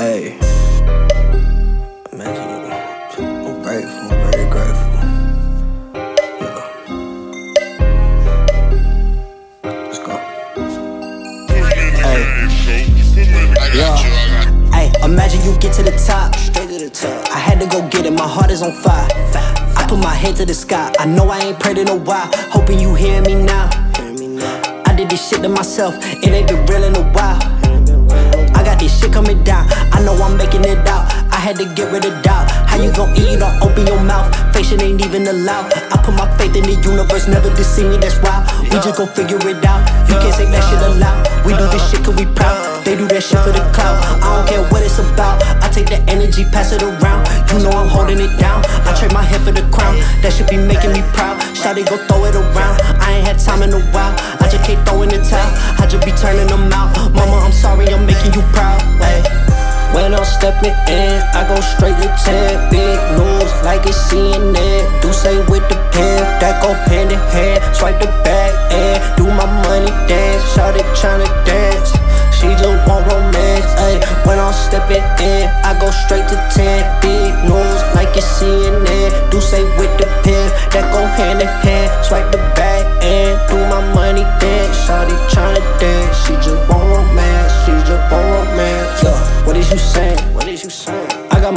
Hey. imagine. I'm grateful, very grateful. Yeah. Let's go. Hey. Yeah. Hey, imagine you get to the top. Straight to the top. I had to go get it, my heart is on fire. I put my head to the sky. I know I ain't prayed in a while. Hoping you hear me now. I did this shit to myself, it ain't been real in a while. Had to get rid of doubt. How you gon' eat? You don't open your mouth. Facial ain't even allowed. I put my faith in the universe, never deceive me, that's why. We just gon' figure it out. You can't say that shit aloud. We do this shit cause we proud. They do that shit for the clout. I don't care what it's about. I take the energy, pass it around. You know I'm holding it down. I trade my head for the crown. That should be making me proud. Shawty go throw it around. I ain't had time in a while. I just can't throw in the towel. I just be turning them out. Mama, I'm sorry, I'm making you proud. Ay. When I'm stepping straight to 10 Big news like it's CNN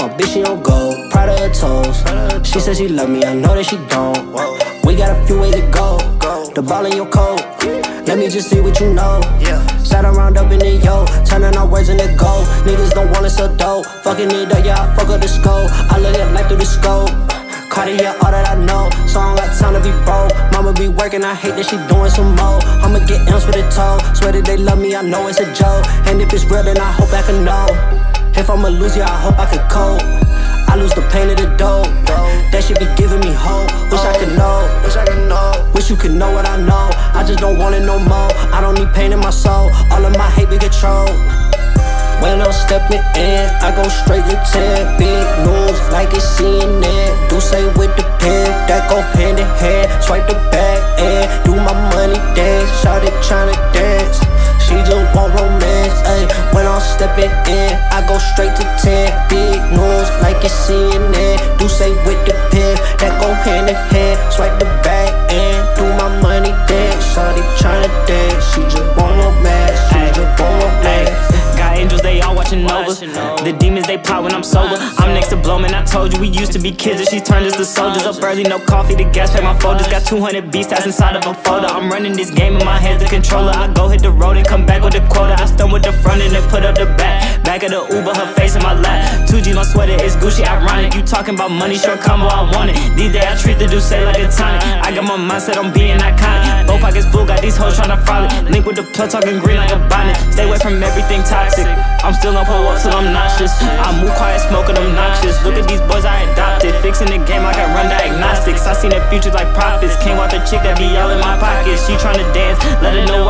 my bitch, she on gold, proud of her toes. She says she love me, I know that she don't. We got a few ways to go. The ball in your coat. Let me just see what you know. Sat around up in the yo, turning our words into gold. Niggas don't want us so dope. Fucking it up, yeah, I fuck up the scope. I look at life through the scope. Cartier, all that I know. So I don't got time to be broke. Mama be working, I hate that she doing some more. I'ma get M's for the toe. Swear that they love me, I know it's a joke. And if it's real, then I hope I can know. Lose you, I hope I could cope. I lose the pain of the dope. That should be giving me hope. Wish I could know. Wish I could know. Wish you could know what I know. I just don't want it no more. I don't need pain in my soul. All of my hate be controlled. When I'm stepping in, I go straight to 10 Big news like it's CNN Do say with the pen, that go hand in hand Swipe the back and do my money dance Shawty tryna dance, she just want romance in Swipe The demons, they plot when I'm sober. I'm next to Blowman, I told you we used to be kids and she turned us to soldiers. Up early, no coffee, the gas pack my folders. Got 200 beats that's inside of a folder. I'm running this game in my hands, the controller. I go hit the road and come back with the quota. I stun with the front and then put up the back. Back of the Uber, her face in my lap. 2G, my sweater is Gucci, ironic. You talking about money, short combo, I want it. These days I treat the say like a tonic. I got my mindset on being iconic. Both pockets full, got these hoes tryna frolic. Link with the plug, talking green like a bonnet. Stay away from everything toxic. I'm still on pull up I'm. I move quiet, smoking obnoxious. Look at these boys I adopted. Fixing the game I run diagnostics. I seen the future like prophets. Came off a chick that be all in my pockets. She tryna dance, let her know